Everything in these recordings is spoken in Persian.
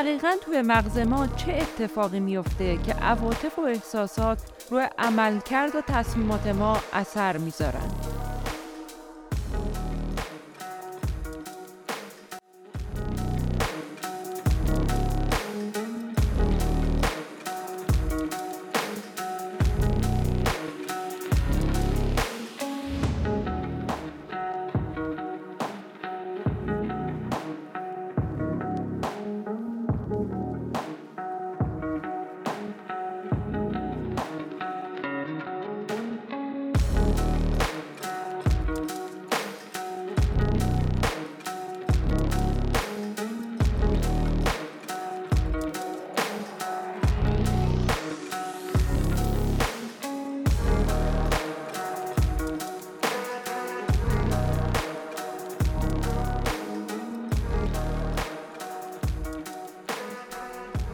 دقیقا توی مغز ما چه اتفاقی میفته که عواطف و احساسات روی عملکرد و تصمیمات ما اثر می‌ذارن؟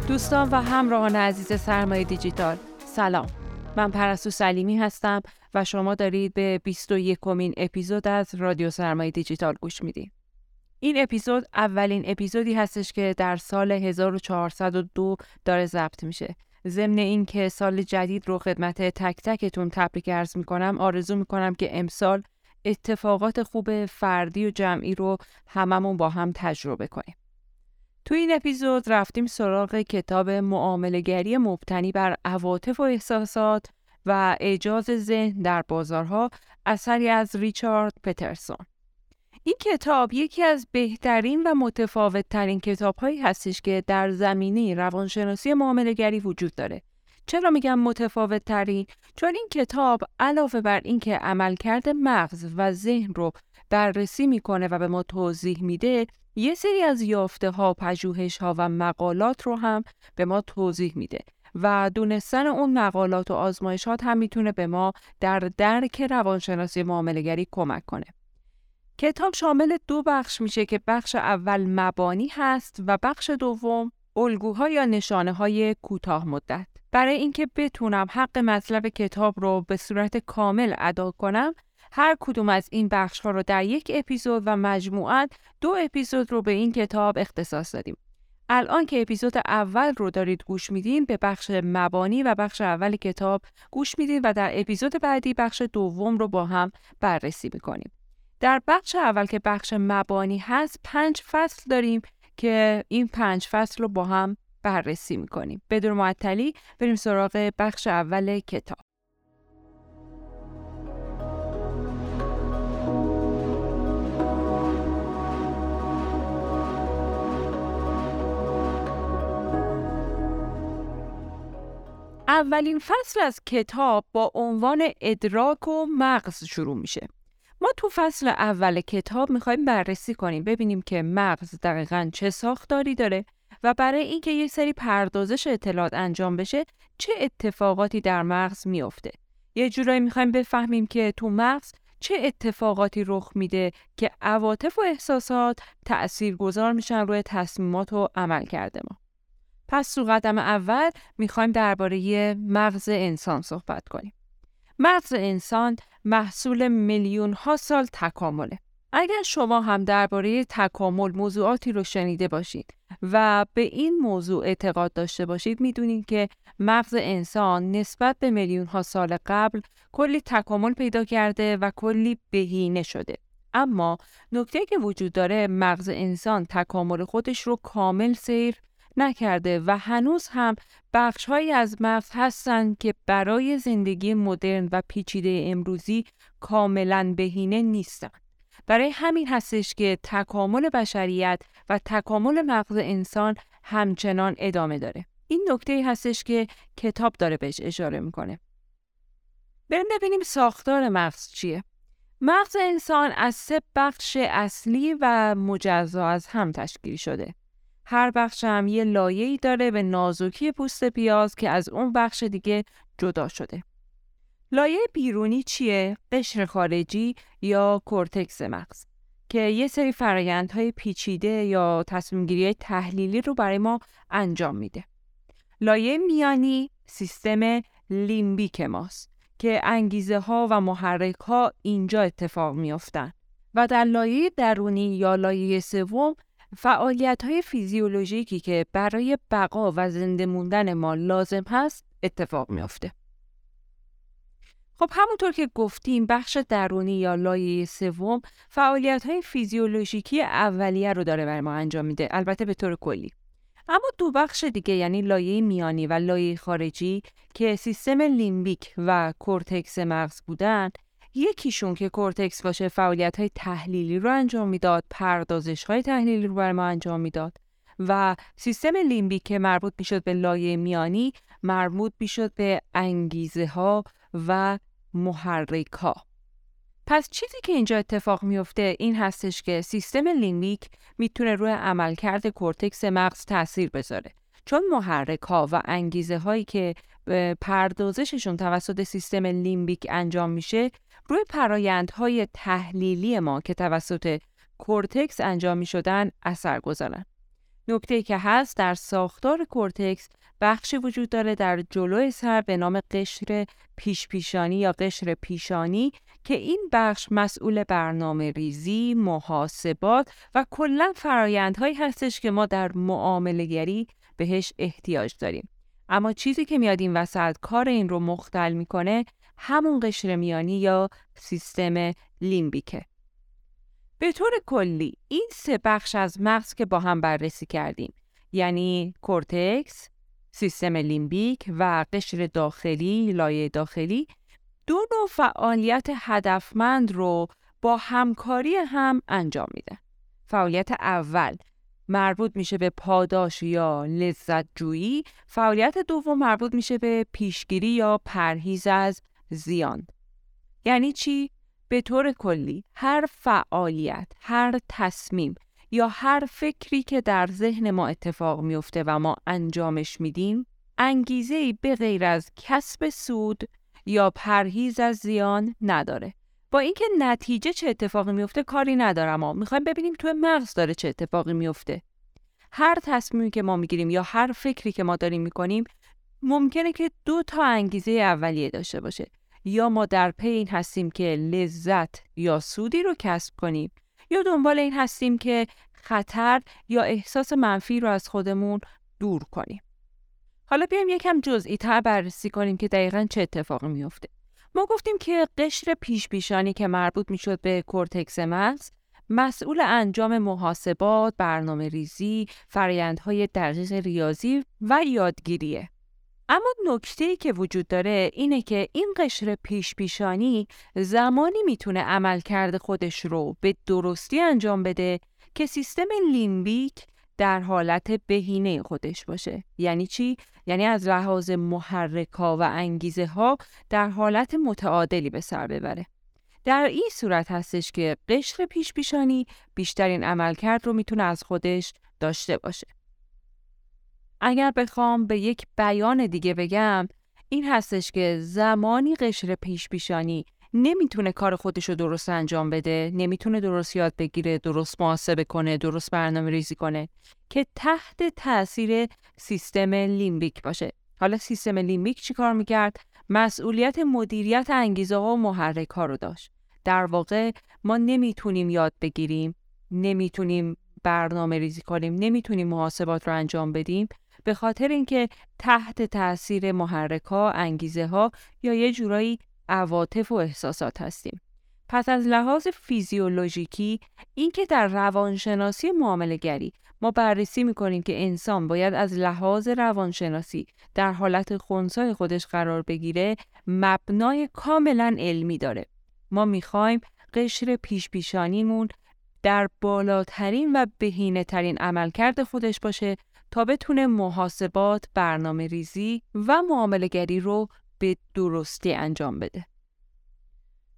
دوستان و همراهان عزیز سرمایه دیجیتال سلام. من پرستو سلیمی هستم و شما دارید به 21 کمین اپیزود از رادیو سرمایه دیجیتال گوش می‌دید. این اپیزود اولین اپیزودی هستش که در سال 1402 داره ضبط میشه. ضمن اینکه سال جدید رو خدمت تک تکتون تبریک عرض می‌کنم. آرزو می‌کنم که امسال اتفاقات خوب فردی و جمعی رو هممون با هم تجربه کنیم. تو این اپیزود رفتیم سراغ کتاب معاملگری مبتنی بر عواطف و احساسات و اعجاز ذهن در بازارها اثری از ریچارد پترسون. این کتاب یکی از بهترین و متفاوت ترین کتاب هایی هستش که در زمینه روانشناسی معاملگری وجود داره. چرا میگم متفاوت ترین؟ چون این کتاب علاوه بر اینکه عملکرد مغز و ذهن رو بررسی می‌کنه و به ما توضیح میده یه سری از یافته ها، پژوهش ها و مقالات رو هم به ما توضیح میده و دونستن اون مقالات و آزمایشات هم می‌تونه به ما در درک روانشناسی معاملگری کمک کنه. کتاب شامل دو بخش میشه که بخش اول مبانی هست و بخش دوم الگوها یا نشانه های کوتاه مدت. برای اینکه بتونم حق مطلب کتاب رو به صورت کامل ادا کنم هر کدوم از این بخش ها رو در یک اپیزود و مجموعاً دو اپیزود رو به این کتاب اختصاص دادیم. الان که اپیزود اول رو دارید گوش میدین به بخش مبانی و بخش اول کتاب گوش میدین و در اپیزود بعدی بخش دوم رو با هم بررسی می‌کنیم. در بخش اول که بخش مبانی هست پنج فصل داریم که این پنج فصل رو با هم بررسی می‌کنیم. بدون معطلی بریم سراغ بخش اول کتاب. اولین فصل از کتاب با عنوان ادراک و مغز شروع میشه. ما تو فصل اول کتاب می‌خوایم بررسی کنیم ببینیم که مغز دقیقا چه ساختاری داره و برای اینکه یک سری پردازش اطلاعات انجام بشه چه اتفاقاتی در مغز میافته. یه جورایی می‌خوایم بفهمیم که تو مغز چه اتفاقاتی رخ میده که عواطف و احساسات تأثیر گذار میشن روی تصمیمات و عمل کرده ما. پس تو قدم اول می‌خوایم درباره مغز انسان صحبت کنیم. مغز انسان محصول میلیون ها سال تکامله. اگر شما هم درباره تکامل موضوعاتی رو شنیده باشید و به این موضوع اعتقاد داشته باشید می‌دونید که مغز انسان نسبت به میلیون ها سال قبل کلی تکامل پیدا کرده و کلی بهینه شده. اما نکته که وجود داره مغز انسان تکامل خودش رو کامل سیر نکرده و هنوز هم بخشهایی از مغز هستند که برای زندگی مدرن و پیچیده امروزی کاملا بهینه نیستند. برای همین هستش که تکامل بشریت و تکامل مغز انسان همچنان ادامه داره. این نکته هستش که کتاب داره بهش اشاره می‌کنه. بریم ببینیم ساختار مغز چیه. مغز انسان از سه بخش اصلی و مجزا از هم تشکیل شده. هر بخش هم یه لایه‌ای داره به نازکی پوست پیاز که از اون بخش دیگه جدا شده. لایه بیرونی چیه؟ قشر خارجی یا کورتکس مغز که یه سری فرایندهای پیچیده یا تصمیمگیری تحلیلی رو برای ما انجام میده. لایه میانی سیستم لیمبیک ماست که انگیزه ها و محرک ها اینجا اتفاق میافتن و در لایه درونی یا لایه سوم فعالیت های فیزیولوژیکی که برای بقا و زنده موندن ما لازم هست اتفاق میافته. خب همونطور که گفتیم بخش درونی یا لایه سوم فعالیت های فیزیولوژیکی اولیه رو داره بر ما انجام میده البته به طور کلی اما دو بخش دیگه یعنی لایه میانی و لایه خارجی که سیستم لیمبیک و کورتکس مغز بودن یکیشون که کورتکس باشه فعالیت های تحلیلی رو انجام می‌داد پردازش های تحلیلی رو بر ما انجام می‌داد و سیستم لیمبیک که مربوط می‌شد به لایه میانی مربوط می‌شد به انگیزه ها و محرک ها پس چیزی که اینجا اتفاق میفته این هستش که سیستم لیمبیک می‌تونه روی عملکرد کورتکس مغز تاثیر بذاره. چون محرک ها و انگیزه هایی که پردازششون توسط سیستم لیمبیک انجام میشه روی فرایندهای تحلیلی ما که توسط کورتکس انجام می شدن اثر گذارن. نکته که هست در ساختار کورتکس بخشی وجود داره در جلوی سر به نام قشر پیش پیشانی یا قشر پیشانی که این بخش مسئول برنامه ریزی، محاسبات و کلا فرایندهایی هستش که ما در معاملگری بهش احتیاج داریم. اما چیزی که میاد این وسط کار این رو مختل می‌کنه همون قشر میانی یا سیستم لیمبیکه. به طور کلی این سه بخش از مغز که با هم بررسی کردیم یعنی کورتکس، سیستم لیمبیک و قشر داخلی، لایه داخلی دو نوع فعالیت هدفمند رو با همکاری هم انجام میده. فعالیت اول مربوط میشه به پاداش یا لذت جویی، فعالیت دوم مربوط میشه به پیشگیری یا پرهیز از زیان. یعنی چی؟ به طور کلی هر فعالیت، هر تصمیم یا هر فکری که در ذهن ما اتفاق میفته و ما انجامش میدیم انگیزه ای به غیر از کسب سود یا پرهیز از زیان نداره. با اینکه نتیجه چه اتفاقی میفته کاری ندارم ما می‌خوایم ببینیم تو مغز داره چه اتفاقی میفته. هر تصمیمی که ما می‌گیریم یا هر فکری که ما داریم می‌کنیم ممکنه که دو تا انگیزه اولیه داشته باشه یا ما در پی این هستیم که لذت یا سودی رو کسب کنیم یا دنبال این هستیم که خطر یا احساس منفی رو از خودمون دور کنیم. حالا بیایم یکم جزئی تر بررسی کنیم که دقیقا چه اتفاقی میفته. ما گفتیم که قشر پیش پیشانی که مربوط می‌شد به کورتکس مغز مسئول انجام محاسبات، برنامه ریزی، فرایندهای دقیق ریاضی و یادگیریه. اما نکته که وجود داره اینه که این قشر پیش پیشانی زمانی می‌تونه عملکرد خودش رو به درستی انجام بده که سیستم لیمبیک در حالت بهینه خودش باشه. یعنی چی؟ یعنی از لحاظ محرکا و انگیزه ها در حالت متعادلی به سر ببره. در این صورت هستش که قشر پیش پیشانی بیشترین عملکرد رو می‌تونه از خودش داشته باشه. اگر بخوام به یک بیان دیگه بگم این هستش که زمانی قشر پیش پیشانی نمی‌تونه کار خودش رو درست انجام بده نمی‌تونه درست یاد بگیره درست محاسبه کنه درست برنامه ریزی کنه که تحت تاثیر سیستم لیمبیک باشه. حالا سیستم لیمبیک چی کار می‌کرد؟ مسئولیت مدیریت انگیزه ها و محرک ها رو داشت. در واقع ما نمی‌تونیم یاد بگیریم نمی‌تونیم برنامه ریزی کنیم نمی‌تونیم محاسبات رو انجام بدیم. به خاطر اینکه تحت تاثیر محرک ها، انگیزه ها یا یه جورایی عواطف و احساسات هستیم. پس از لحاظ فیزیولوژیکی اینکه در روانشناسی معاملهگری ما بررسی می‌کنیم که انسان باید از لحاظ روانشناسی در حالت خونسای خودش قرار بگیره مبنای کاملا علمی داره. ما می‌خوایم قشر پیش پیشانیمون در بالاترین و بهینه ترین عملکرد خودش باشه تا بتونه محاسبات، برنامه ریزی و معاملگری رو به درستی انجام بده.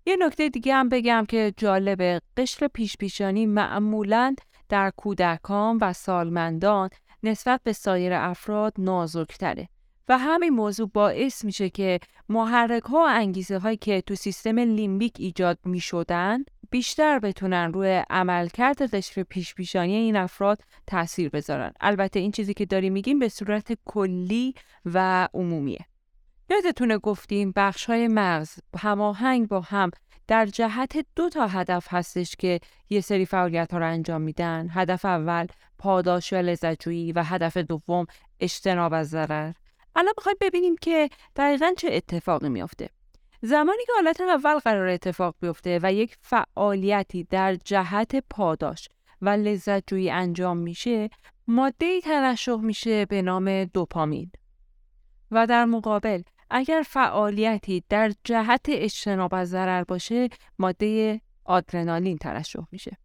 یه نکته دیگه هم بگم که جالبه قشر پیش پیشانی معمولا در کودکان و سالمندان نسبت به سایر افراد نازکتره و همین موضوع باعث میشه که محرک ها و انگیزه هایی که تو سیستم لیمبیک ایجاد می شدن بیشتر بتونن روی عملکرد قشر پیش پیشانی این افراد تاثیر بذارن. البته این چیزی که داریم میگیم به صورت کلی و عمومیه. یادتونه گفتیم بخش های مغز هماهنگ با هم در جهت دو تا هدف هستش که یه سری فعالیت ها رو انجام میدن. هدف اول پاداش و لذتجویی و هدف دوم اجتناب از ضرر. الان می‌خوایم ببینیم که دقیقا چه اتفاقی میافته. زمانی که حالت اول قرار اتفاق بیفته و یک فعالیتی در جهت پاداش و لذتجویی انجام میشه ماده ترشح میشه به نام دوپامین. و در مقابل اگر فعالیتی در جهت اجتناب از ضرر باشه ماده آدرنالین ترشح میشه.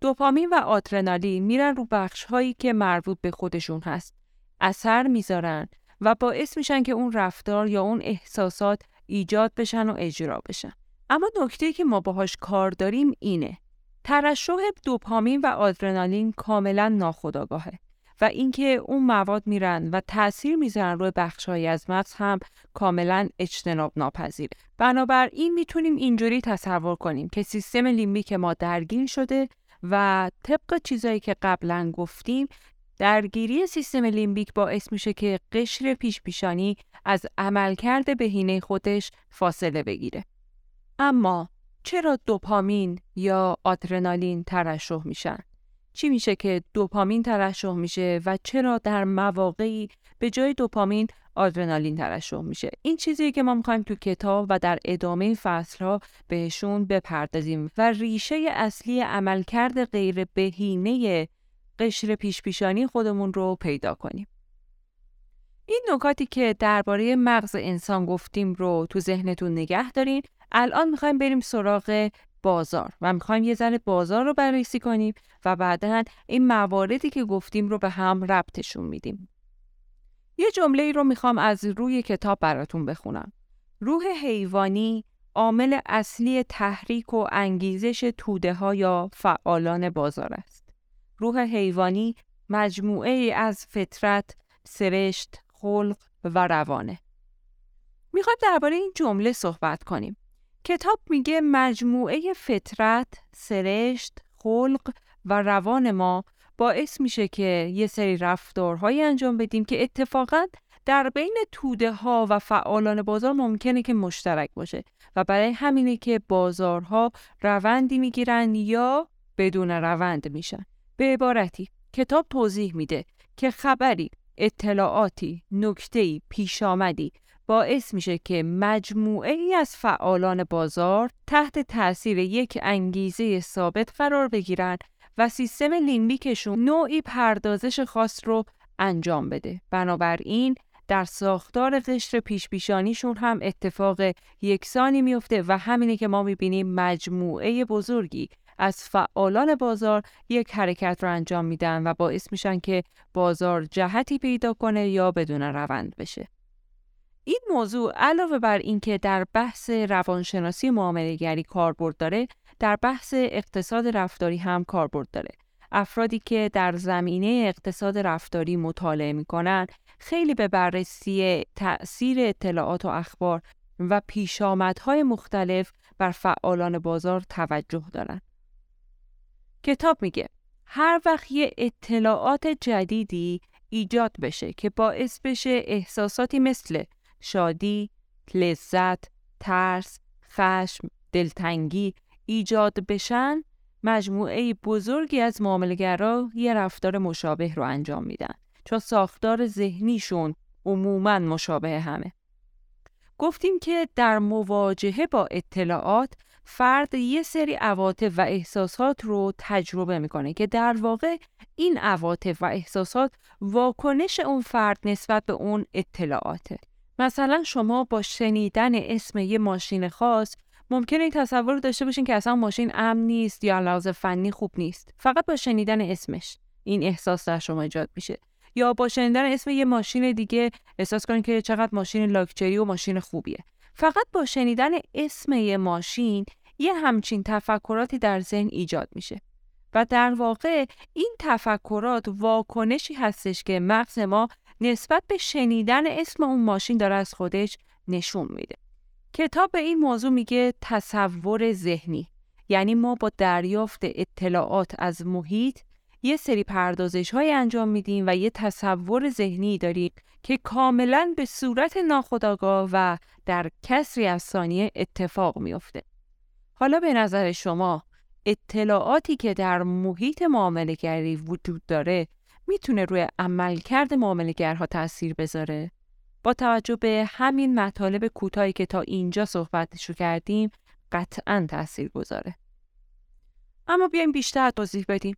دوپامین و آدرنالین میرن رو بخش هایی که مربوط به خودشون هست. اثر می‌ذارن و باعث میشن که اون رفتار یا اون احساسات ایجاد بشن و اجرا بشن. اما نکته که ما باهاش کار داریم اینه. ترشح دوپامین و آدرنالین کاملا ناخودآگاهه و اینکه اون مواد میرن و تاثیر می‌ذارن روی بخشهایی از مغز هم کاملا اجتناب ناپذیره بنابراین می‌تونیم اینجوری تصور کنیم که سیستم لیمبیک ما درگیر شده و طبق چیزایی که قبلا گفتیم درگیری سیستم لیمبیک باعث میشه که قشر پیش پیشانی از عملکرد بهینه خودش فاصله بگیره. اما چرا دوپامین یا آدرنالین ترشح میشن؟ چی میشه که دوپامین ترشح میشه و چرا در مواقعی به جای دوپامین آدرنالین ترشح میشه این چیزی که ما می‌خوایم تو کتاب و در ادامه فصل ها بهشون بپردازیم و ریشه اصلی عملکرد غیر بهینه قشر پیش پیشانی خودمون رو پیدا کنیم این نکاتی که درباره مغز انسان گفتیم رو تو ذهنتون نگه دارین الان می‌خوایم بریم سراغ بازار و می‌خوایم یه ذره بازار رو بررسی کنیم و بعدا این مواردی که گفتیم رو به هم ربطشون میدیم. یه جمله ای رو می‌خوام از روی کتاب براتون بخونم. روح حیوانی عامل اصلی تحریک و انگیزش توده ها یا فعالان بازار است. روح حیوانی مجموعه از فطرت، سرشت، خلق و روانه. می‌خوایم درباره این جمله صحبت کنیم. کتاب میگه مجموعه فطرت، سرشت، خلق و روان ما باعث میشه که یه سری رفتارهایی انجام بدیم که اتفاقا در بین توده ها و فعالان بازار ممکنه که مشترک باشه و برای همینه که بازارها روندی می‌گیرن یا بدون روند میشن. به عبارتی کتاب توضیح میده که خبری، اطلاعاتی، نکتهی، پیش آمدی باعث میشه که مجموعه ای از فعالان بازار تحت تاثیر یک انگیزه ثابت قرار بگیرن و سیستم لیمبیکشون نوعی پردازش خاص رو انجام بده. بنابراین در ساختار قشر پیش پیشانیشون هم اتفاق یکسانی میفته و همینه که ما می‌بینیم مجموعه بزرگی از فعالان بازار یک حرکت رو انجام میدن و باعث میشن که بازار جهتی پیدا کنه یا بدون روند بشه. این موضوع علاوه بر اینکه در بحث روانشناسی معاملهگری کاربرد داره در بحث اقتصاد رفتاری هم کاربرد داره افرادی که در زمینه اقتصاد رفتاری مطالعه می‌کنن خیلی به بررسی تأثیر اطلاعات و اخبار و پیشامدهای مختلف بر فعالان بازار توجه دارن. کتاب میگه هر وقت یه اطلاعات جدیدی ایجاد بشه که باعث بشه احساساتی مثل شادی، لذت، ترس، خشم، دلتنگی ایجاد بشن مجموعه بزرگی از معاملگرا یه رفتار مشابه رو انجام میدن چون ساختار ذهنیشون عموما مشابه همه. گفتیم که در مواجهه با اطلاعات فرد یه سری عواطف و احساسات رو تجربه می‌کنه که در واقع این عواطف و احساسات واکنش اون فرد نسبت به اون اطلاعاته. مثلا شما با شنیدن اسم یه ماشین خاص ممکنه این تصور داشته باشین که اصلا ماشین امن نیست یا لحاظ فنی خوب نیست. فقط با شنیدن اسمش این احساس در شما ایجاد میشه. یا با شنیدن اسم یه ماشین دیگه احساس کنین که چقدر ماشین لاکچری و ماشین خوبیه. فقط با شنیدن اسم یه ماشین یه همچین تفکراتی در ذهن ایجاد میشه و در واقع این تفکرات واکنشی هستش که مغز ما نسبت به شنیدن اسم اون ماشین داره از خودش نشون میده. کتاب به این موضوع میگه تصور ذهنی یعنی ما با دریافت اطلاعات از محیط یه سری پردازش های انجام میدیم و یه تصور ذهنی داریم که کاملا به صورت ناخودآگاه و در کسری از ثانیه اتفاق میافته. حالا به نظر شما اطلاعاتی که در محیط معاملهگری وجود داره می‌تونه روی عملکرد معاملهگرها تاثیر بذاره؟ با توجه به همین مطالب کوتاهی که تا اینجا صحبتشو کردیم قطعا تاثیر گذاره. اما بیایم بیشتر توضیح بدیم.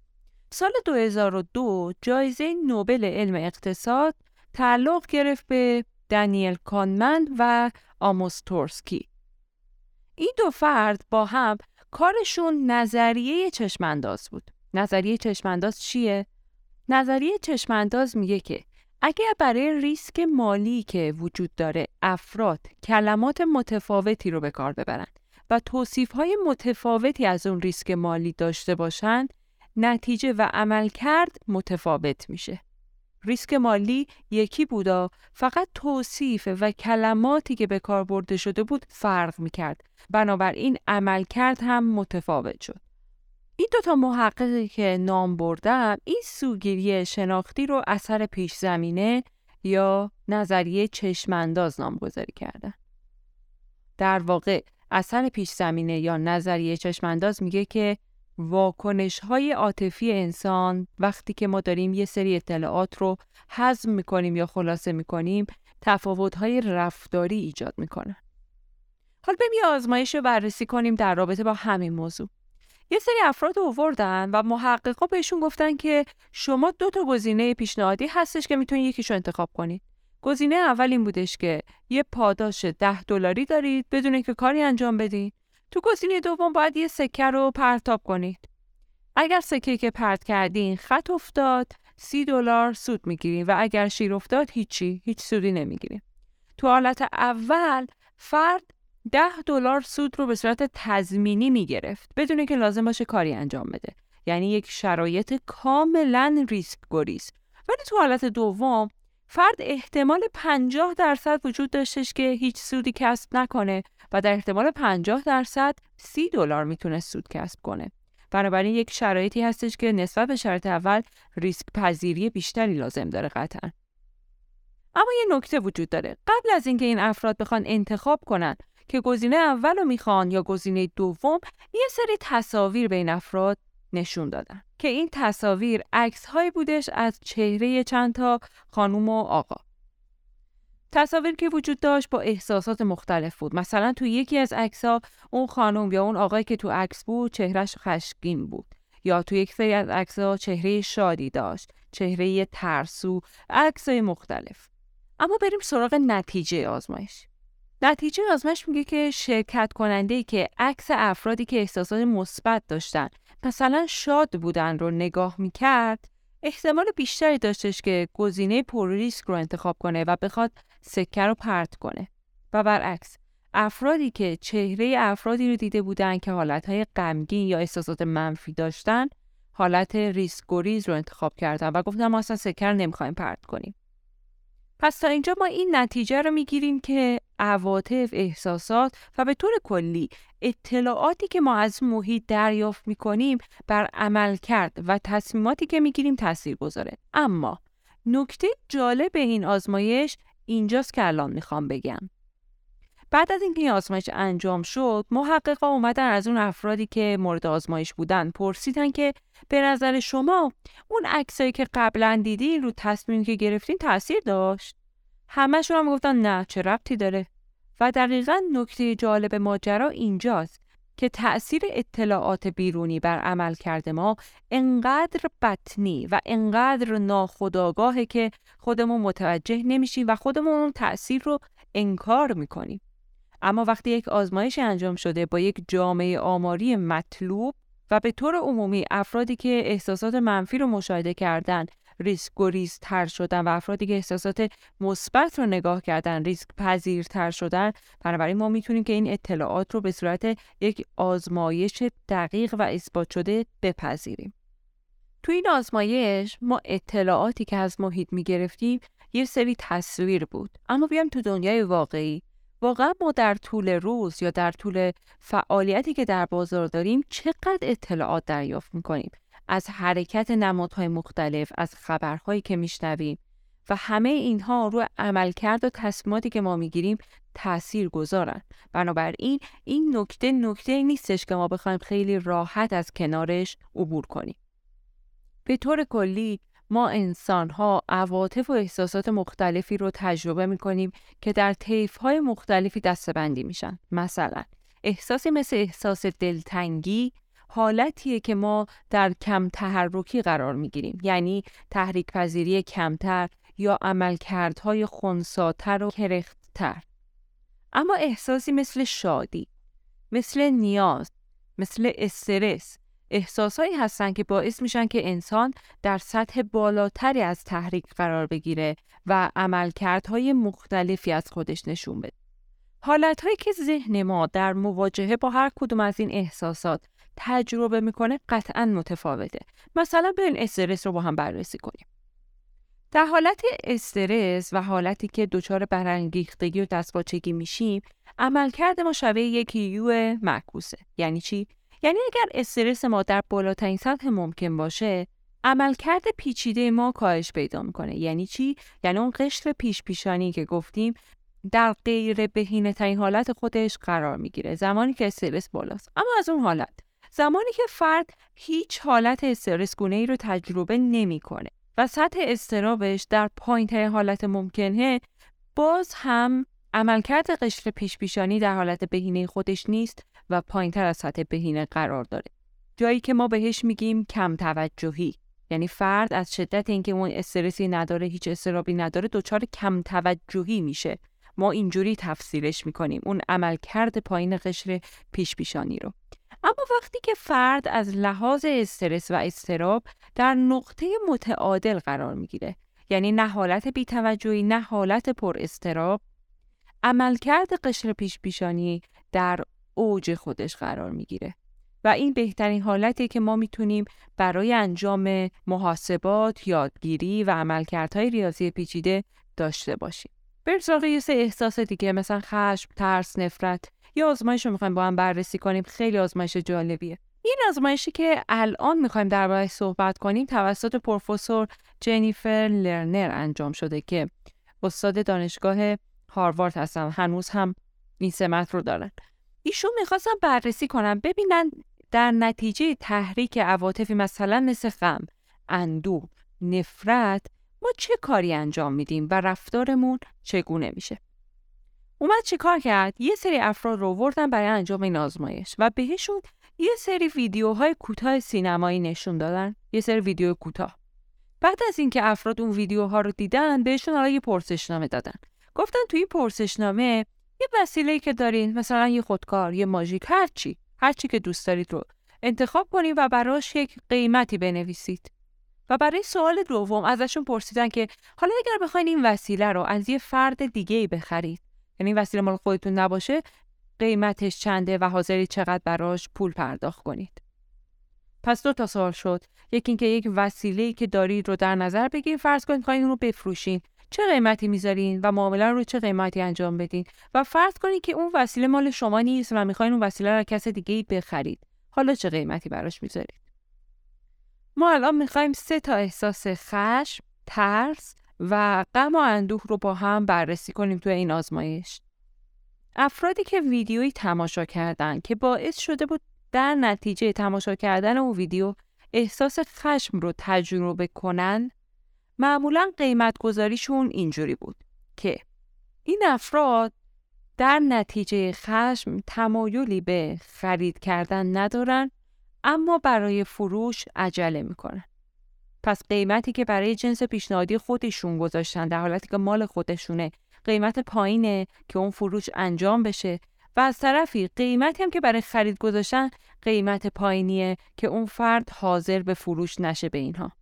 سال 2002 جایزه نوبل علم اقتصاد تعلق گرفت به دانیل کانمن و آموس تورسکی. این دو فرد با هم کارشون نظریه چشمانداز بود. نظریه چشمانداز چیه؟ نظریه چشمانداز میگه که اگر برای ریسک مالی که وجود داره افراد کلمات متفاوتی رو به کار ببرن و توصیف های متفاوتی از اون ریسک مالی داشته باشند نتیجه و عمل کرد متفاوت میشه. ریسک مالی یکی بودا فقط توصیف و کلماتی که به کار برده شده بود فرق می‌کرد بنابراین عمل کرد هم متفاوت شد. این دوتا محققی که نام بردم این سوگیری شناختی رو اثر پیش زمینه یا نظریه چشمانداز نامگذاری کردن. در واقع اثر پیش زمینه یا نظریه چشمانداز میگه که واکنش های عاطفی انسان وقتی که ما داریم یه سری اطلاعات رو هضم می‌کنیم یا خلاصه می‌کنیم تفاوت های رفتاری ایجاد می‌کنه. حال بریم یه آزمایش رو بررسی کنیم در رابطه با همین موضوع. یه سری افراد آوردن و محققا بهشون گفتن که شما دو تا گزینه پیشنهادی هستش که می‌تونید یکیشو انتخاب کنید. گزینه اول این بودش که یه پاداش ده دلاری دارید بدون که کاری انجام بدید. تو گزینه دوم باید یه سکه رو پرتاب کنید. اگر سکه که پرت کردین خط افتاد سی دلار سود می‌گیرین و اگر شیر افتاد هیچی هیچ سودی نمی‌گیرین. تو حالت اول فرد ده دلار سود رو به صورت تضمینی می‌گرفت بدون که لازم باشه کاری انجام بده. یعنی یک شرایط کاملا ریسک گریز. ولی تو حالت دوم فرد احتمال 50 درصد وجود داشتش که هیچ سودی کسب نکنه و در احتمال 50 درصد 30 دلار می‌تونه سود کسب کنه. بنابراین یک شرایطی هستش که نسبت به شرط اول ریسک پذیری بیشتری لازم داره قطعا. اما یه نکته وجود داره. قبل از اینکه این افراد بخوان انتخاب کنن که گزینه اول رو می‌خوان یا گزینه دوم یه سری تصاویر به این افراد نشون دادن. که این تصاویر عکس هایی بودش از چهره چند تا خانوم و آقا. تصاویر که وجود داشت با احساسات مختلف بود. مثلا تو یکی از عکس ها اون خانم یا اون آقایی که تو عکس بود چهرش خشمگین بود. یا تو یک سری از عکس ها چهره شادی داشت چهره ترسو عکس مختلف. اما بریم سراغ نتیجه آزمایش. نتیجه آزمایش میگه که شرکت کننده ای که عکس افرادی که احساسات مثبت داشتن مثلا شاد بودن رو نگاه می‌کرد احتمال بیشتری داشتش که گزینه پر ریسک رو انتخاب کنه و بخواد سکه رو پرت کنه. و برعکس افرادی که چهره افرادی رو دیده بودن که حالتهای غمگین یا احساسات منفی داشتن حالت ریسک گریز رو انتخاب کردن و گفتن ما اصلا سکه رو نمی‌خوایم پرت کنیم. پس تا اینجا ما این نتیجه رو می‌گیریم که عواطف، احساسات و به طور کلی اطلاعاتی که ما از محیط دریافت می‌کنیم بر عمل کرد و تصمیماتی که می‌گیریم تاثیر گذاره. اما نکته جالب این آزمایش اینجاست که الان می‌خوام بگم. بعد از اینکه این آزمایش انجام شد محققا اومدن از اون افرادی که مورد آزمایش بودن پرسیدن که به نظر شما اون عکسایی که قبلا دیدین رو تصمیم که گرفتین تاثیر داشت همشون هم گفتن نه چه ربطی داره و دقیقا نکته جالب ماجرا اینجاست که تأثیر اطلاعات بیرونی بر عمل کرده ما انقدر بطنی و انقدر ناخداگاهه که خودمون متوجه نمیشیم و خودمون اون تأثیر رو انکار می‌کنیم. اما وقتی یک آزمایش انجام شده با یک جامعه آماری مطلوب و به طور عمومی افرادی که احساسات منفی رو مشاهده کردن ریسک گریز تر شدن و افرادی که احساسات مثبت رو نگاه کردن ریسک پذیرتر شدن بنابراین ما می‌تونیم که این اطلاعات رو به صورت یک آزمایش دقیق و اثبات شده بپذیریم. تو این آزمایش ما اطلاعاتی که از محیط می‌گرفتیم یه سری تصویر بود. اما بیام تو دنیای واقعی. واقعا ما در طول روز یا در طول فعالیتی که در بازار داریم چقدر اطلاعات دریافت می‌کنیم؟ از حرکت نمادهای مختلف از خبرهایی که میشنویم و همه اینها رو عملکرد و تصمیماتی که ما می‌گیریم تأثیر گذارن بنابراین این نکته نکته نیستش که ما بخوایم خیلی راحت از کنارش عبور کنیم. به طور کلی ما انسان ها عواطف و احساسات مختلفی رو تجربه می کنیم که در طیف های مختلفی دستبندی میشن. مثلا احساسی مثل احساس دلتنگی حالتیه که ما در کم تحرکی قرار می گیریم. یعنی تحریک پذیری کمتر یا عملکردهای خونساتر و کرختتر. اما احساسی مثل شادی، مثل نیاز، مثل استرس، احساسهایی هستند که باعث میشن که انسان در سطح بالاتری از تحریک قرار بگیره و عملکردهای مختلفی از خودش نشون بده. حالتهایی که ذهن ما در مواجهه با هر کدوم از این احساسات تجربه می‌کنه قطعا متفاوته. مثلا برین استرس رو با هم بررسی کنیم. در حالت استرس و حالتی که دچار برانگیختگی و دستپاچگی میشیم عملکرد ما شبیه یک یو معکوسه یعنی چی یعنی اگر استرس ما در بالاترین سطح ممکن باشه عملکرد پیچیده ما کاهش پیدا می‌کنه. یعنی چی؟ یعنی اون قشر پیش پیشانی که گفتیم در غیر بهینه ترین حالت خودش قرار می‌گیره. زمانی که استرس بالاست. اما از اون حالت. زمانی که فرد هیچ حالت استرس گونه ای رو تجربه نمی‌کنه و سطح استرابش در پایین ترین حالت ممکنه باز هم عملکرد قشر پیش پیشانی در حالت بهینه خودش نیست و پایینتر از سطح بهینه قرار داره. جایی که ما بهش میگیم کم توجهی. یعنی فرد از شدت اینکه اون استرسی نداره هیچ استرابی نداره دچار کم توجهی میشه. ما اینجوری تفسیرش می‌کنیم اون عملکرد پایین قشر پیش پیشانی رو. اما وقتی که فرد از لحاظ استرس و استراب در نقطه متعادل قرار می‌گیره یعنی نه حالت بیتوجهی نه حالت پر استراب عملکرد قشر پیش پیشانی در اوج خودش قرار می‌گیره و این بهترین حالتی که ما می‌تونیم برای انجام محاسبات، یادگیری و عملکردهای ریاضی پیچیده داشته باشیم. بریم سراغ یه سه احساس دیگه مثلا خشم، ترس، نفرت یا آزمایش رو می‌خوایم با هم بررسی کنیم خیلی آزمایش جالبیه. این آزمایشی که الان می‌خوایم دربارهش صحبت کنیم توسط پروفسور جنیفر لرنر انجام شده که استاد دانشگاه هاروارد هستن هنوز هم این سمت رو دارن ایشون می‌خواستن بررسی کنن ببینن در نتیجه تحریک عواطفی مثلا مثل غم، اندوه، نفرت ما چه کاری انجام میدیم و رفتارمون چگونه میشه. اومد چه کار کرد؟ یه سری افراد رو وردن برای انجام این آزمایش و بهشون یه سری ویدیوهای کوتاه سینمایی نشون دادن، یه سری ویدیو کوتاه. بعد از اینکه افراد اون ویدیوها رو دیدن، بهشون حالا یه پرسشنامه دادن. گفتن توی پرسشنامه یه وسیله که دارین مثلا یه خودکار یه ماژیک هر چی هر چی که دوست دارید رو انتخاب کنید و براش یک قیمتی بنویسید. و برای سوال دوم ازشون پرسیدن که حالا اگر بخواین این وسیله رو از یه فرد دیگه ای بخرید یعنی وسیله مال خودتون نباشه قیمتش چنده و حاضری چقدر براش پول پرداخت کنید. پس دو تا سوال شد. یکی اینکه یک وسیله که دارید رو در نظر بگیرید فرض کنید خواهید اون رو بفروشین. چه قیمتی می‌ذارین و معامله رو چه قیمتی انجام بدین؟ و فرض کنید که اون وسیله مال شما نیست و می‌خواین اون وسیله رو کس دیگه بخرید. حالا چه قیمتی براش می‌ذارید؟ ما الان می‌خوایم سه تا احساس خشم ترس و غم و اندوه رو با هم بررسی کنیم توی این آزمایش. افرادی که ویدیویی تماشا کردن که باعث شده بود در نتیجه تماشا کردن اون ویدیو احساس خشم رو تجربه کنن معمولا قیمت گذاریشون اینجوری بود که این افراد در نتیجه خشم تمایلی به خرید کردن ندارن اما برای فروش عجله می‌کنن. پس قیمتی که برای جنس پیشنهادی خودشون گذاشتن در حالتی که مال خودشونه قیمت پایینه که اون فروش انجام بشه و از طرفی قیمتی هم که برای خرید گذاشتن قیمت پایینیه که اون فرد حاضر به فروش نشه به اینها.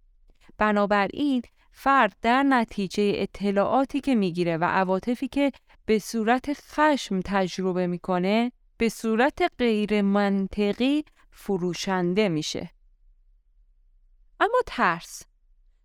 بنابراین فرد در نتیجه اطلاعاتی که می‌گیره و عواطفی که به صورت خشم تجربه می‌کنه به صورت غیر منطقی فروشنده میشه. اما ترس.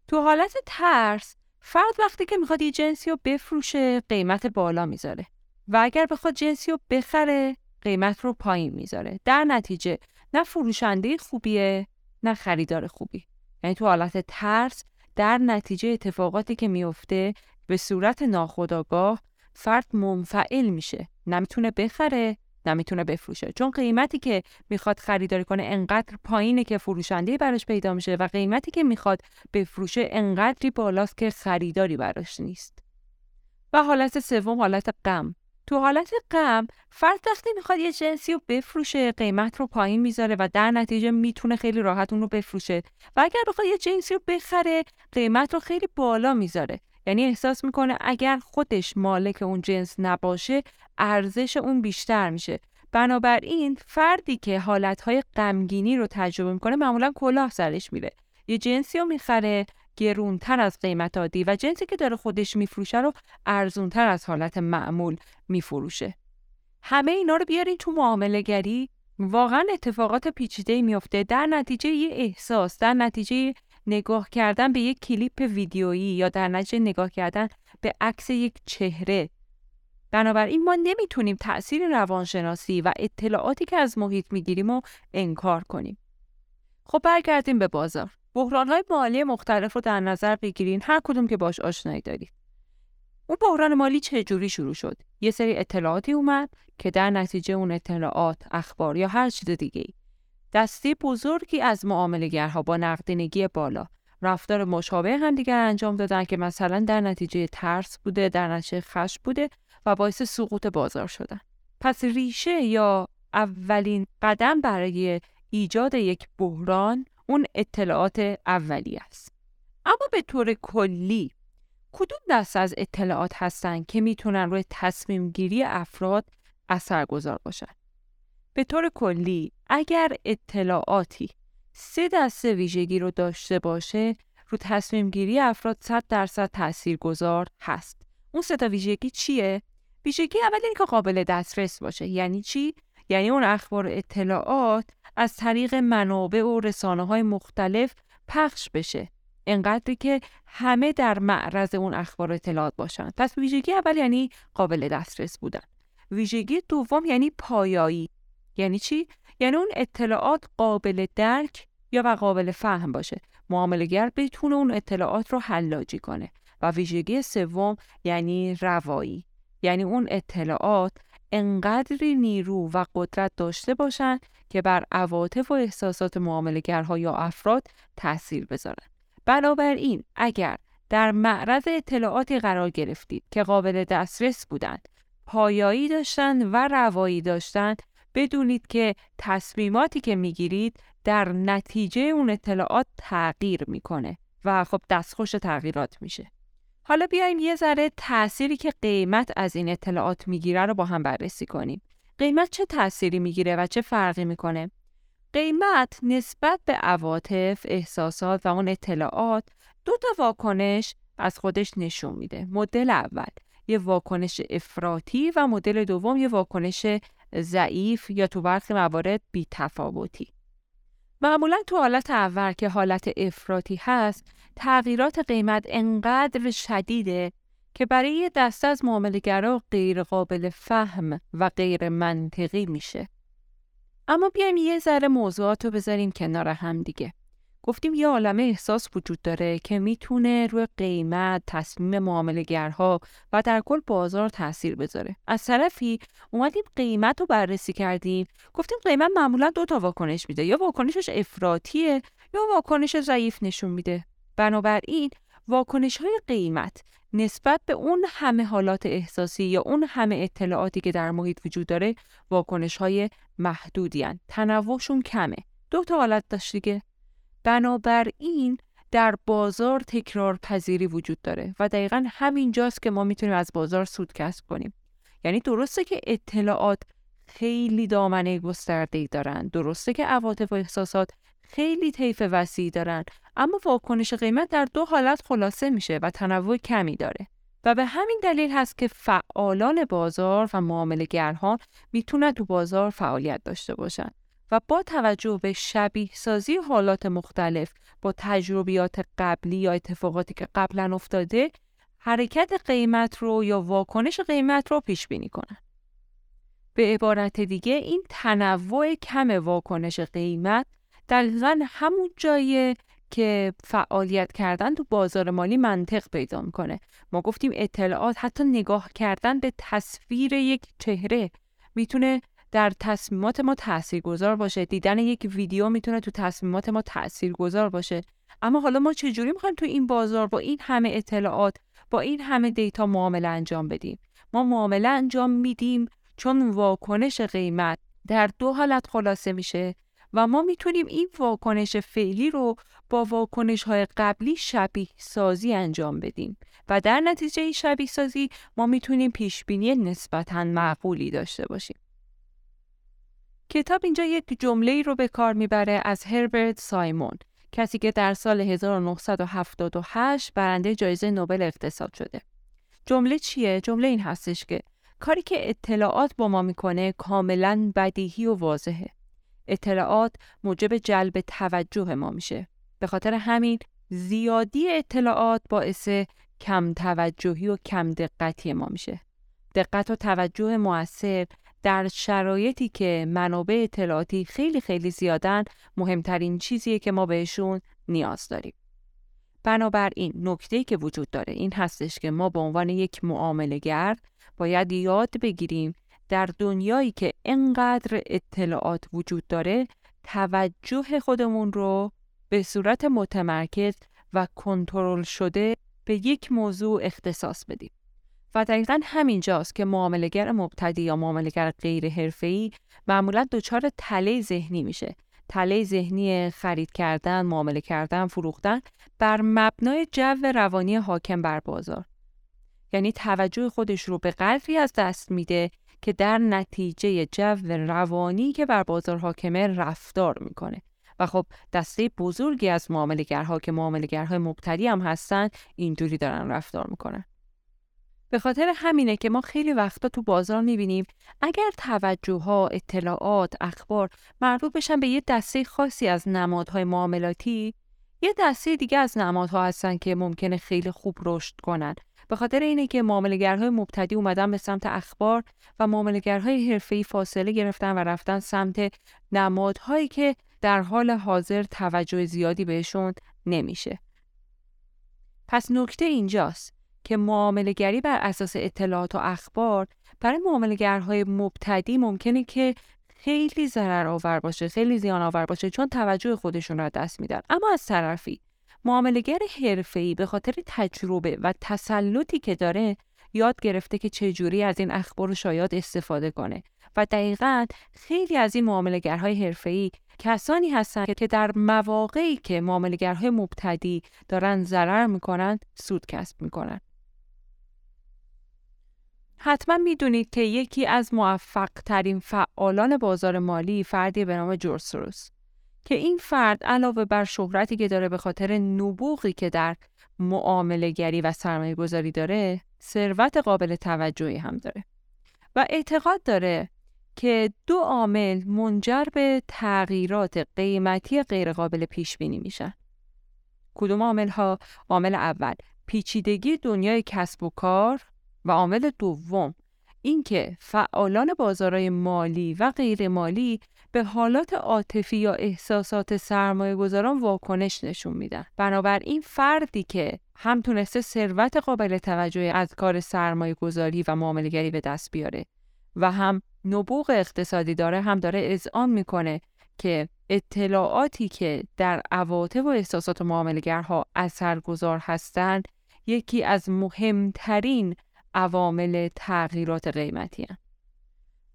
تو حالت ترس فرد وقتی که می‌خواد یه جنسی رو بفروشه قیمت بالا می‌ذاره و اگر بخواد جنسی رو بخره قیمت رو پایین می‌ذاره. در نتیجه نه فروشنده خوبیه نه خریدار خوبی. یعنی تو حالت ترس در نتیجه اتفاقاتی که میفته به صورت ناخودآگاه فرد منفعل میشه. نمی‌تونه بخره نمی‌تونه بفروشه. چون قیمتی که می‌خواد خریداری کنه انقدر پایینه که فروشنده براش پیدا میشه و قیمتی که می‌خواد بفروشه انقدری بالاست که خریداری براش نیست. و حالت سوم حالت غم. تو حالت غم فرد وقتی می‌خواد یه جنسی رو بفروشه قیمت رو پایین می‌ذاره و در نتیجه می‌تونه خیلی راحت اون رو بفروشه. و اگر بخواد یه جنسی رو بخره قیمت رو خیلی بالا می‌ذاره. یعنی احساس می‌کنه اگر خودش مالک اون جنس نباشه ارزش اون بیشتر میشه. بنابراین فردی که حالتهای غمگینی رو تجربه می‌کنه معمولا کلاه سرش میره. یه جنسی رو می‌خره گرونتر از قیمت عادی و جنسی که داره خودش میفروشه رو ارزونتر از حالت معمول میفروشه. همه اینا رو بیارین تو معامله گری واقعا اتفاقات پیچیده میفته در نتیجه یه احساس در نتیجه نگاه کردن به یک کلیپ ویدیویی یا در نتیجه نگاه کردن به عکس یک چهره. بنابراین ما نمی‌تونیم تأثیر روانشناسی و اطلاعاتی که از محیط می‌گیریم رو انکار کنیم. خب برگردیم به بازار. های مالی مختلف رو در نظر بگیرین. هر کدوم که باش آشنایی دارید. اون بحران مالی چه جوری شروع شد؟ یه سری اطلاعاتی اومد که در نتیجه اون اطلاعات اخبار یا هر چیز دیگه دستی بزرگی از معاملهگرها با نقدینگی بالا. رفتار مشابه همدیگر انجام دادن که مثلا در نتیجه ترس بوده در نتیجه خشم بوده و باعث سقوط بازار شدن. پس ریشه یا اولین قدم برای ایجاد یک بحران اون اطلاعات اولی است. اما به طور کلی کدوم دست از اطلاعات هستند که می‌تونن روی تصمیم گیری افراد اثرگذار باشن؟ به طور کلی اگر اطلاعاتی سه دسته ویژگی رو داشته باشه رو تصمیم گیری افراد 100 درصد تأثیر گذار هست. اون سه تا ویژگی چیه؟ ویژگی اول که قابل دسترس باشه. یعنی چی؟ یعنی اون اخبار اطلاعات از طریق منابع و رسانه های مختلف پخش بشه. انقدری که همه در معرض اون اخبار اطلاعات باشن. پس ویژگی اول یعنی قابل دسترس بودن. ویژگی دوم یعنی پایایی. یعنی چی؟ یعنی اون اطلاعات قابل درک یا و قابل فهم باشه. معاملگر بتونه اون اطلاعات رو حلاجی کنه. و ویژگی سوم یعنی روایی. یعنی اون اطلاعات انقدری نیرو و قدرت داشته باشند که بر عواطف و احساسات معاملگرها یا افراد تاثیر بذارن. بنابراین اگر در معرض اطلاعاتی قرار گرفتید که قابل دسترس بودند، پایایی داشتند و روایی داشتند، بدونید که تصمیماتی که می‌گیرید در نتیجه اون اطلاعات تغییر می‌کنه و خب دستخوش تغییرات میشه. حالا بیایم یه ذره تأثیری که قیمت از این اطلاعات می‌گیره رو با هم بررسی کنیم. قیمت چه تأثیری می‌گیره و چه فرقی می‌کنه؟ قیمت نسبت به عواطف، احساسات و اون اطلاعات دو تا واکنش از خودش نشون میده. مدل اول یه واکنش افراطی و مدل دوم یه واکنش ضعیف یا تو برخی موارد بی تفاوتی. معمولا تو حالت اول که حالت افراطی هست تغییرات قیمت انقدر شدیده که برای دسته از معاملگرا غیر قابل فهم و غیر منطقی میشه. اما بیایم یه ذره موضوعات رو بذاریم کنار هم دیگه. گفتیم یه عالمه احساس وجود داره که می‌تونه روی قیمت، تصمیم معاملگرها و در کل بازار تاثیر بذاره. از طرفی اومدیم قیمت رو بررسی کردیم، گفتیم قیمت معمولا دو تا واکنش میده، یا واکنشش افراطیه یا واکنش ضعیف نشون میده. بنابراین واکنش های قیمت نسبت به اون همه حالات احساسی یا اون همه اطلاعاتی که در محیط وجود داره واکنش های محدودی هن. تنوعشون کمه. دو تا حالت داشت دیگه. بنابراین در بازار تکرار پذیری وجود داره و دقیقا همین جاست که ما می‌تونیم از بازار سود کسب کنیم. یعنی درسته که اطلاعات خیلی دامنه گسترده دارن درسته که عواطف و احساسات خیلی طیف وسیعی دارن اما واکنش قیمت در دو حالت خلاصه میشه و تنوع کمی داره و به همین دلیل هست که فعالان بازار و معاملهگرها می‌تونن تو بازار فعالیت داشته باشن و با توجه به شبیه سازی حالات مختلف با تجربیات قبلی یا اتفاقاتی که قبلا افتاده حرکت قیمت رو یا واکنش قیمت رو پیش بینی کنن. به عبارت دیگه این تنوع کم واکنش قیمت دقیقا همون جایه که فعالیت کردن تو بازار مالی منطق پیدا می‌کنه ما گفتیم اطلاعات حتی نگاه کردن به تصویر یک چهره می‌تونه در تصمیمات ما تاثیرگذار باشه. دیدن یک ویدیو می‌تونه تو تصمیمات ما تاثیرگذار باشه. اما حالا ما چجوری می‌خوایم تو این بازار با این همه اطلاعات با این همه دیتا معامله انجام بدیم؟ ما معامله انجام میدیم چون واکنش قیمت در دو حالت خلاصه میشه و ما می‌تونیم این واکنش فعلی رو با واکنش های قبلی شبیه سازی انجام بدیم. و در نتیجه این شبیه سازی ما می‌تونیم پیش بینی نسبتا معقولی داشته باشیم. کتاب اینجا یک جمله رو به کار می‌بره از هربرت سایمون کسی که در سال 1978 برنده جایزه نوبل اقتصاد شده. جمله چیه؟ جمله این هستش که کاری که اطلاعات با ما می‌کنه کاملا بدیهی و واضحه. اطلاعات موجب جلب توجه ما میشه. به خاطر همین زیادی اطلاعات باعث کم توجهی و کم دقتی ما میشه. دقت و توجه موثر در شرایطی که منابع اطلاعاتی خیلی خیلی زیادن مهمترین چیزیه که ما بهشون نیاز داریم. بنابراین نکته که وجود داره این هستش که ما به عنوان یک معاملهگر باید یاد بگیریم در دنیایی که انقدر اطلاعات وجود داره توجه خودمون رو به صورت متمرکز و کنترل شده به یک موضوع اختصاص بدیم. و دقیقا همینجاست که معاملگر مبتدی یا معاملگر غیر حرفه‌ای معمولا دچار تله ذهنی میشه. تله ذهنی خرید کردن، معامله کردن، فروختن بر مبنای جو روانی حاکم بر بازار. یعنی توجه خودش رو به قدری از دست میده که در نتیجه جو روانی که بر بازار حاکمه رفتار می‌کنه و خب دسته بزرگی از معاملگرها که معاملگرهای مبتدی هم هستن اینجوری دارن رفتار می‌کنن به خاطر همینه که ما خیلی وقتا تو بازار می‌بینیم اگر توجه ها، اطلاعات، اخبار مربوط بشن به یه دسته خاصی از نمادهای معاملاتی یه دسته دیگه از نمادها هستن که ممکنه خیلی خوب رشد کنن به خاطر اینه که معاملهگرهای مبتدی اومدن به سمت اخبار و معاملهگرهای حرفه‌ای فاصله گرفتن و رفتن سمت نمادهایی که در حال حاضر توجه زیادی بهشون نمیشه. پس نکته اینجاست که معاملهگری بر اساس اطلاعات و اخبار برای معاملهگرهای مبتدی ممکنه که خیلی ضرر آور باشه خیلی زیان آور باشه چون توجه خودشون را دست میدن. اما از طرفی معاملگر حرفه‌ای به خاطر تجربه و تسلطی که داره یاد گرفته که چجوری از این اخبار و شایعات استفاده کنه و دقیقا خیلی از این معاملگرهای حرفه‌ای کسانی هستند که در مواقعی که معاملگرهای مبتدی دارن ضرر می‌کنن سود کسب می‌کنن. حتما می‌دونید که یکی از موفق ترین فعالان بازار مالی فردی به نام جورج سروس که این فرد علاوه بر شهرتی که داره به خاطر نبوغی که در معامله گری و سرمایه گذاری داره ثروت قابل توجهی هم داره و اعتقاد داره که دو عامل منجر به تغییرات قیمتی غیرقابل پیش بینی میشن. کدوم عامل ها عامل اول پیچیدگی دنیای کسب و کار و عامل دوم اینکه فعالان بازارهای مالی و غیر مالی به حالات عاطفی یا احساسات سرمایه گذاران واکنش نشون میدن. بنابراین فردی که هم تونسته ثروت قابل توجهی از کار سرمایه گذاری و معاملگری به دست بیاره و هم نبوغ اقتصادی داره هم داره اذعان می‌کنه که اطلاعاتی که در عواطف و احساسات معاملگرها اثرگذار هستند یکی از مهمترین عوامل تغییرات قیمتی هن.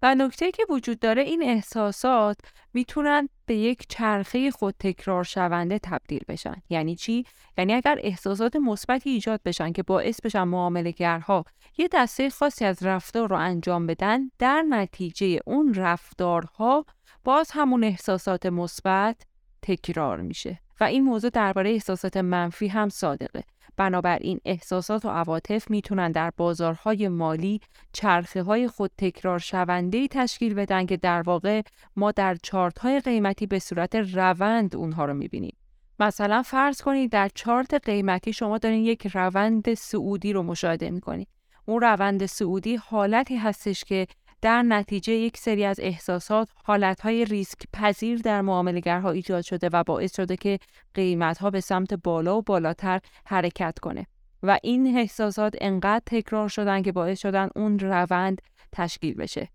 و نکته که وجود داره این احساسات می‌تونن به یک چرخه خود تکرار شونده تبدیل بشن. یعنی چی؟ یعنی اگر احساسات مثبتی ایجاد بشن که باعث بشن معاملهگرها یه دسته خاصی از رفتار رو انجام بدن در نتیجه اون رفتارها باز همون احساسات مثبت تکرار میشه. و این موضوع درباره احساسات منفی هم صادقه بنابراین احساسات و عواطف می‌تونن در بازارهای مالی چرخه های خود تکرار شونده تشکیل بدن که در واقع ما در چارت های قیمتی به صورت روند اونها رو می‌بینیم. مثلا فرض کنید در چارت قیمتی شما دارین یک روند سعودی رو مشاهده می‌کنید. اون روند سعودی حالتی هستش که در نتیجه یک سری از احساسات حالتهای ریسک پذیر در معاملگرها ایجاد شده و باعث شده که قیمتها به سمت بالا و بالاتر حرکت کنه و این احساسات انقدر تکرار شدن که باعث شدن اون روند تشکیل بشه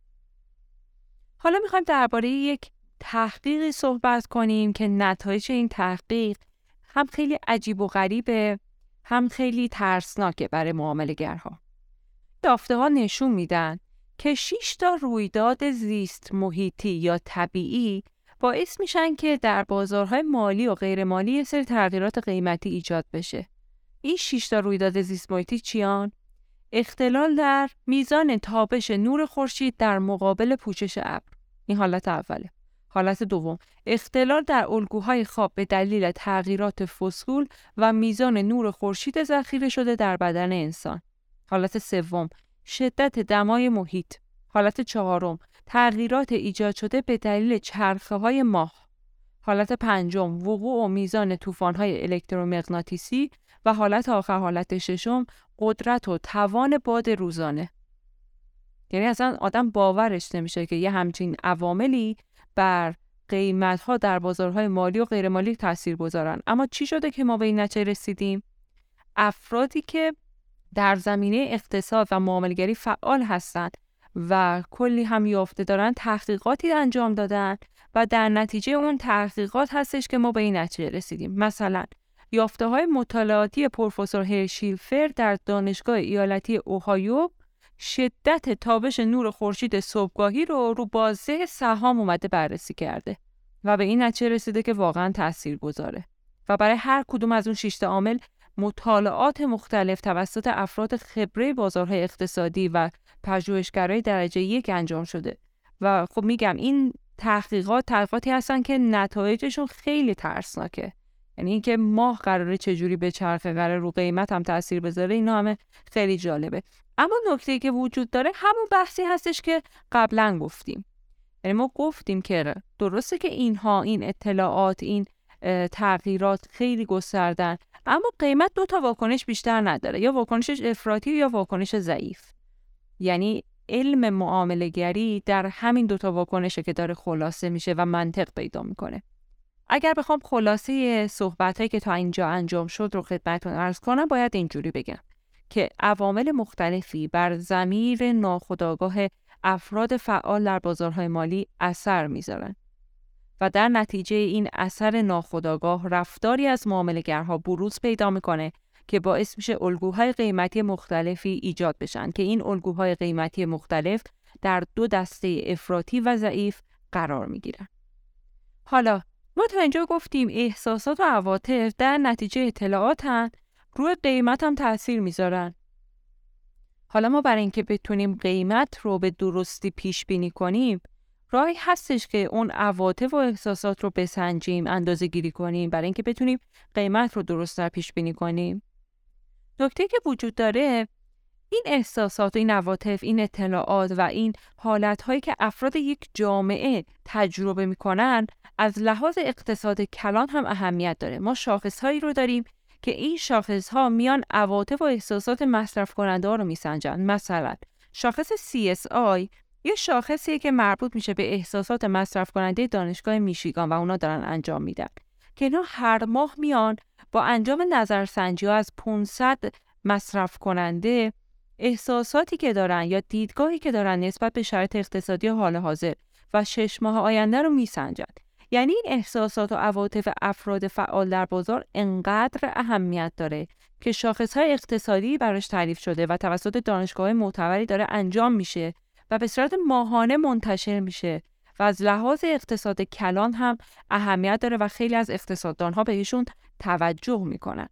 حالا می‌خوایم درباره یک تحقیقی صحبت کنیم که نتایج این تحقیق هم خیلی عجیب و غریبه هم خیلی ترسناکه برای معاملگرها. یافته ها نشون میدن که 6 تا رویداد زیست محیطی یا طبیعی باعث میشن که در بازارهای مالی و غیر مالی یه سری تغییرات قیمتی ایجاد بشه. این 6 تا رویداد زیست محیطی چیان؟ اختلال در میزان تابش نور خورشید در مقابل پوشش ابر. این حالت اوله. حالت دوم اختلال در الگوهای خواب به دلیل تغییرات فسکول و میزان نور خورشید ذخیره شده در بدن انسان. حالت سوم شدت دمای محیط. حالت چهارم تغییرات ایجاد شده به دلیل چرخه های ماه. حالت پنجم وقوع و میزان های الکترومغناطیسی و حالت آخر حالت ششم قدرت و توان باد روزانه. یعنی اصلا آدم باورش نمیشه که یه همچین عواملی بر قیمت ها در بازارهای مالی و غیر مالی تاثیر گذارن اما چی شده که ما به این نتیجه رسیدیم افرادی که در زمینه اقتصاد و معاملگری فعال هستند و کلی هم یافته دارن تحقیقاتی انجام دادن و در نتیجه اون تحقیقات هستش که ما به این نتیجه رسیدیم. مثلا یافته های مطالعاتی پروفسور هرشیلفر در دانشگاه ایالتی اوهایو شدت تابش نور خورشید صبحگاهی رو رو بازه سهام اومده بررسی کرده و به این نتیجه رسیده که واقعا تاثیر گذاره و برای هر کدوم از اون شیشت عامل مطالعات مختلف توسط افراد خبره بازارهای اقتصادی و پژوهشگرای درجه یک انجام شده. و خب میگم این تحقیقات تحقیقاتی هستن که نتایجشون خیلی ترسناکه. یعنی اینکه ماه قراره چجوری به چرخه قرار رو قیمت هم تاثیر بذاره اینا همه خیلی جالبه. اما نکته که وجود داره همون بحثی هستش که قبلا گفتیم. یعنی ما گفتیم که درسته که اینها این اطلاعات این تغییرات خیلی گستردن اما قیمت دو تا واکنش بیشتر نداره یا واکنشش افراطی یا واکنش ضعیف. یعنی علم معامله گری در همین دوتا واکنشه که داره خلاصه میشه و منطق پیدا می‌کنه. اگر بخوام خلاصه صحبت که تا اینجا انجام شد رو خدمتتون ارز کنم باید اینجوری بگم که عوامل مختلفی بر زمیر ناخودآگاه افراد فعال در بازارهای مالی اثر می‌ذارن. و در نتیجه این اثر ناخودآگاه رفتاری از معاملهگرها بروز پیدا می‌کنه که باعث میشه الگوهای قیمتی مختلفی ایجاد بشن که این الگوهای قیمتی مختلف در دو دسته افراطی و ضعیف قرار می‌گیرن. حالا ما تا اینجا گفتیم احساسات و عواطف در نتیجه اطلاعات روی قیمت هم تاثیر می‌ذارن. حالا ما برای اینکه بتونیم قیمت رو به درستی پیش بینی کنیم راهی هستش که اون عواطف و احساسات رو بسنجیم اندازه گیری کنیم برای اینکه بتونیم قیمت رو درست پیش بینی کنیم. نکته که وجود داره این احساسات و این عواطف این اطلاعات و این حالت که افراد یک جامعه تجربه می‌کنن از لحاظ اقتصاد کلان هم اهمیت داره. ما شاخص هایی رو داریم که این شاخص ها میان عواطف و احساسات مصرف کننده ها رو میسنجن. مثلا شاخص CSI یه شاخصیه که مربوط میشه به احساسات مصرف کننده دانشگاه میشیگان و اونا دارن انجام میدن. که اینا هر ماه میان با انجام نظرسنجی ها از 500 مصرف کننده احساساتی که دارن یا دیدگاهی که دارن نسبت به شرایط اقتصادی حال حاضر و شش ماه آینده رو میسنجن یعنی این احساسات و عواطف افراد فعال در بازار انقدر اهمیت داره که شاخصهای اقتصادی براش تعریف شده و توسط دانشگاه معتبری داره انجام میشه و به صورت ماهانه منتشر میشه و از لحاظ اقتصاد کلان هم اهمیت داره و خیلی از اقتصاددانها بهشون توجه می‌کنن.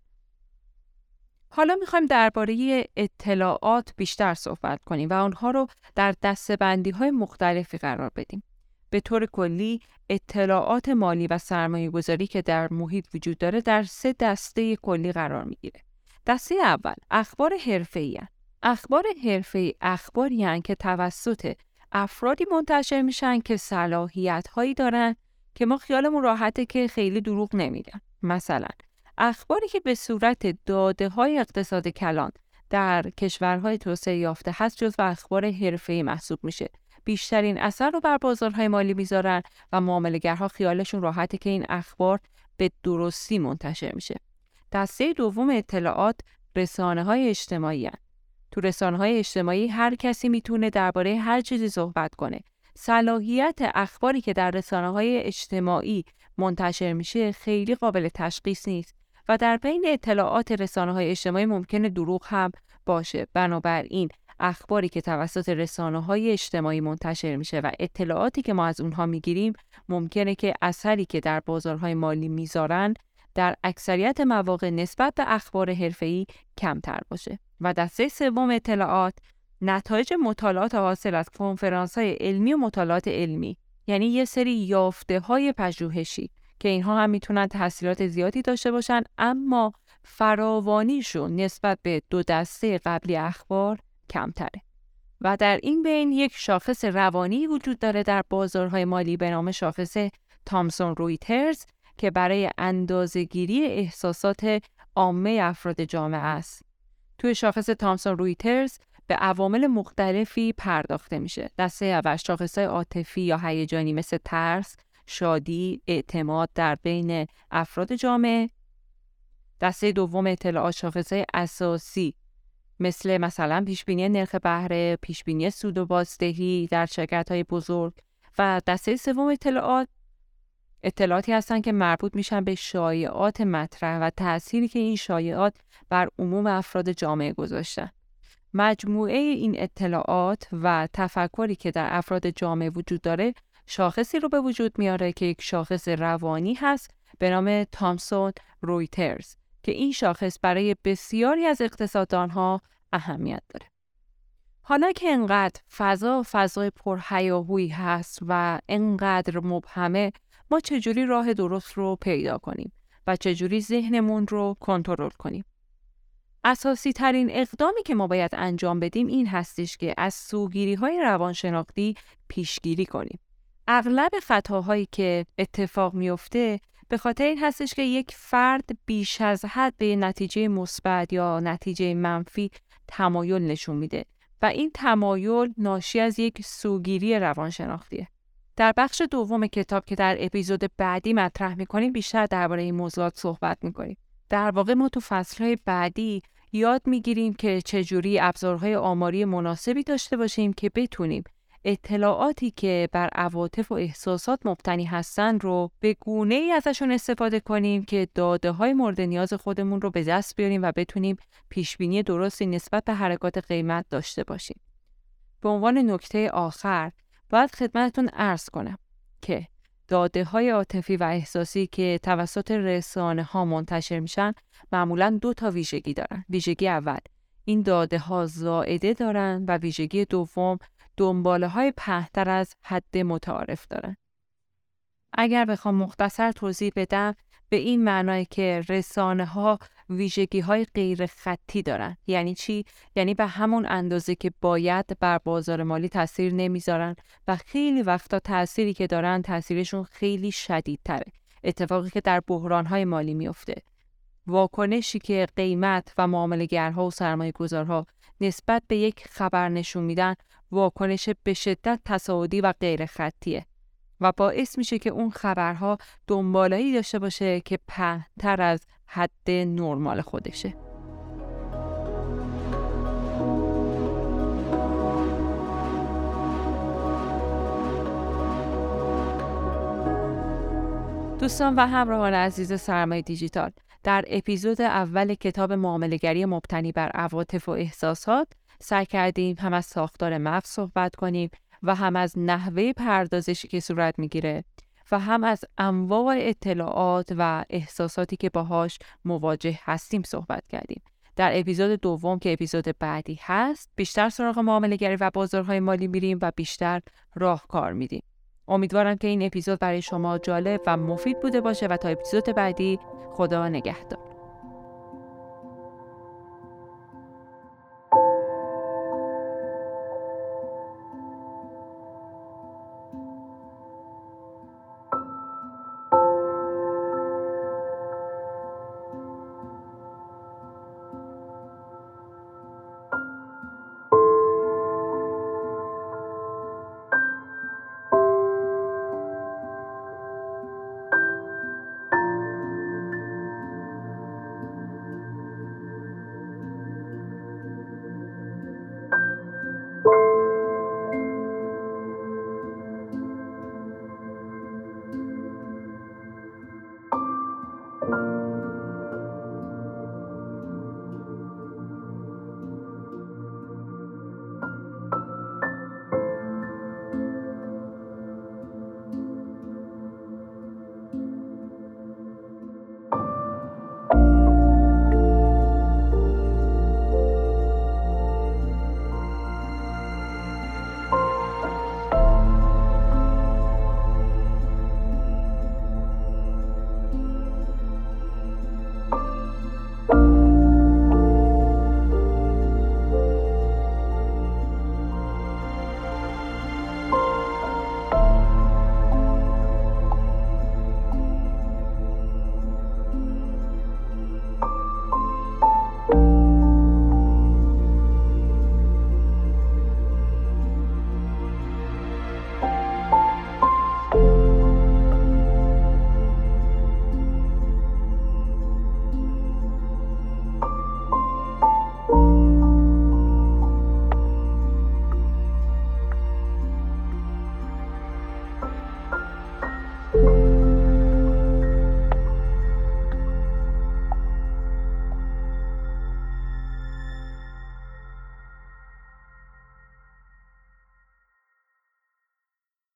حالا می‌خوایم درباره اطلاعات بیشتر صحبت کنیم و آنها رو در دستبندی های مختلفی قرار بدیم. به طور کلی اطلاعات مالی و سرمایه گذاری که در محیط وجود داره در سه دسته کلی قرار می‌گیره. دسته اول اخبار حرفه‌ای اخبار حرفه‌ای اخباری که توسط افرادی منتشر میشن که صلاحیت هایی دارن که ما خیالمون راحته که خیلی دروغ نمیگن. مثلا اخباری که به صورت داده های اقتصاد کلان در کشورهای توسعه یافته هست جز و اخبار حرفه‌ای محسوب میشه بیشترین اثر رو بر بازارهای مالی می‌ذارن و معاملهگرها خیالشون راحته که این اخبار به درستی منتشر میشه. دسته دوم اطلاعات رسانه های اجتماعی هن. تو رسانه های اجتماعی هر کسی می‌تونه درباره هر چیزی صحبت کنه. صلاحیت اخباری که در رسانه های اجتماعی منتشر میشه خیلی قابل تشخیص نیست و در بین اطلاعات رسانه های اجتماعی ممکنه دروغ هم باشه. بنابراین اخباری که توسط رسانه های اجتماعی منتشر میشه و اطلاعاتی که ما از اونها می‌گیریم ممکنه که اثری که در بازارهای مالی می‌ذارن در اکثریت مواقع نسبت به اخبار حرفه‌ای کمتر باشه. و دسته سوم اطلاعات نتایج مطالعات حاصل از کنفرانس های علمی و مطالعات علمی یعنی یه سری یافته های پژوهشی که اینها هم می‌تونن تحصیلات زیادی داشته باشن اما فراوانیشون نسبت به دو دسته قبلی اخبار کمتره. و در این بین یک شاخص روانی وجود داره در بازارهای مالی به نام شاخص تامسون رویترز که برای اندازهگیری احساسات عامه افراد جامعه است. توی شاخص تامسون رویترز به عوامل مختلفی پرداخته میشه. دسته اول های عاطفی یا هیجانی مثل ترس، شادی، اعتماد در بین افراد جامعه. دسته دوم اطلاعات های اساسی مثل مثلا پیشبینی نرخ بهره، پیشبینی سود و بازدهی در شرکت های بزرگ و دسته سوم اطلاعات اطلاعاتی هستند که مربوط میشن به شایعات مطرح و تأثیری که این شایعات بر عموم افراد جامعه گذاشتن. مجموعه این اطلاعات و تفکری که در افراد جامعه وجود داره شاخصی رو به وجود میاره که یک شاخص روانی هست به نام تامسون رویترز که این شاخص برای بسیاری از اقتصاددانها اهمیت داره. حالا که انقدر فضا فضای پرهیاهویی هست و انقدر مبهمه ما چجوری راه درست رو پیدا کنیم و چجوری ذهنمون رو کنترل کنیم. اساسی ترین اقدامی که ما باید انجام بدیم این هستش که از سوگیری های روانشناختی پیشگیری کنیم. اغلب خطاهایی که اتفاق میفته به خاطر این هستش که یک فرد بیش از حد به نتیجه مثبت یا نتیجه منفی تمایل نشون میده و این تمایل ناشی از یک سوگیری روانشناختیه. در بخش دوم کتاب که در اپیزود بعدی مطرح می‌کنیم بیشتر درباره این موضوعات صحبت می‌کنیم. در واقع ما تو فصلهای بعدی یاد می‌گیریم که چجوری ابزارهای آماری مناسبی داشته باشیم که بتونیم اطلاعاتی که بر عواطف و احساسات مبتنی هستن رو به گونه ای ازشون استفاده کنیم که داده های مورد نیاز خودمون رو به دست بیاریم و بتونیم پیش بینی درستی نسبت به حرکات قیمت داشته باشیم. به عنوان نکته آخر باید خدمتتون عرض کنم که داده های عاطفی و احساسی که توسط رسانه ها منتشر میشن معمولا دو تا ویژگی دارن. ویژگی اول این داده ها زائده دارن و ویژگی دوم دنباله های پهتر از حد متعارف دارن. اگر بخوام مختصر توضیح بدم به این معنای که رسانه ها ویژگی های غیر خطی دارن. یعنی چی؟ یعنی به همون اندازه که باید بر بازار مالی تاثیر نمی‌ذارن و خیلی وقتا تأثیری که دارن تاثیرشون خیلی شدیدتره. اتفاقی که در بحران های مالی میفته واکنشی که قیمت و معاملهگرها و سرمایه گذارها نسبت به یک خبر نشون میدن واکنش به شدت تصاعدی و غیر خطیه و باعث میشه که اون خبرها دنبالایی داشته باشه که پهتر از حد نرمال خودشه. دوستان و همراهان عزیز سرمایه دیجیتال در اپیزود اول کتاب معاملهگری مبتنی بر عواطف و احساسات سعی کردیم هم از ساختار مغز صحبت کنیم و هم از نحوه پردازشی که صورت می‌گیره. و هم از انواع اطلاعات و احساساتی که باهاش مواجه هستیم صحبت کردیم. در اپیزود دوم که اپیزود بعدی هست بیشتر سراغ معامله گری و بازارهای مالی میریم و بیشتر راهکار میدیم. امیدوارم که این اپیزود برای شما جالب و مفید بوده باشه و تا اپیزود بعدی خدا نگهدار.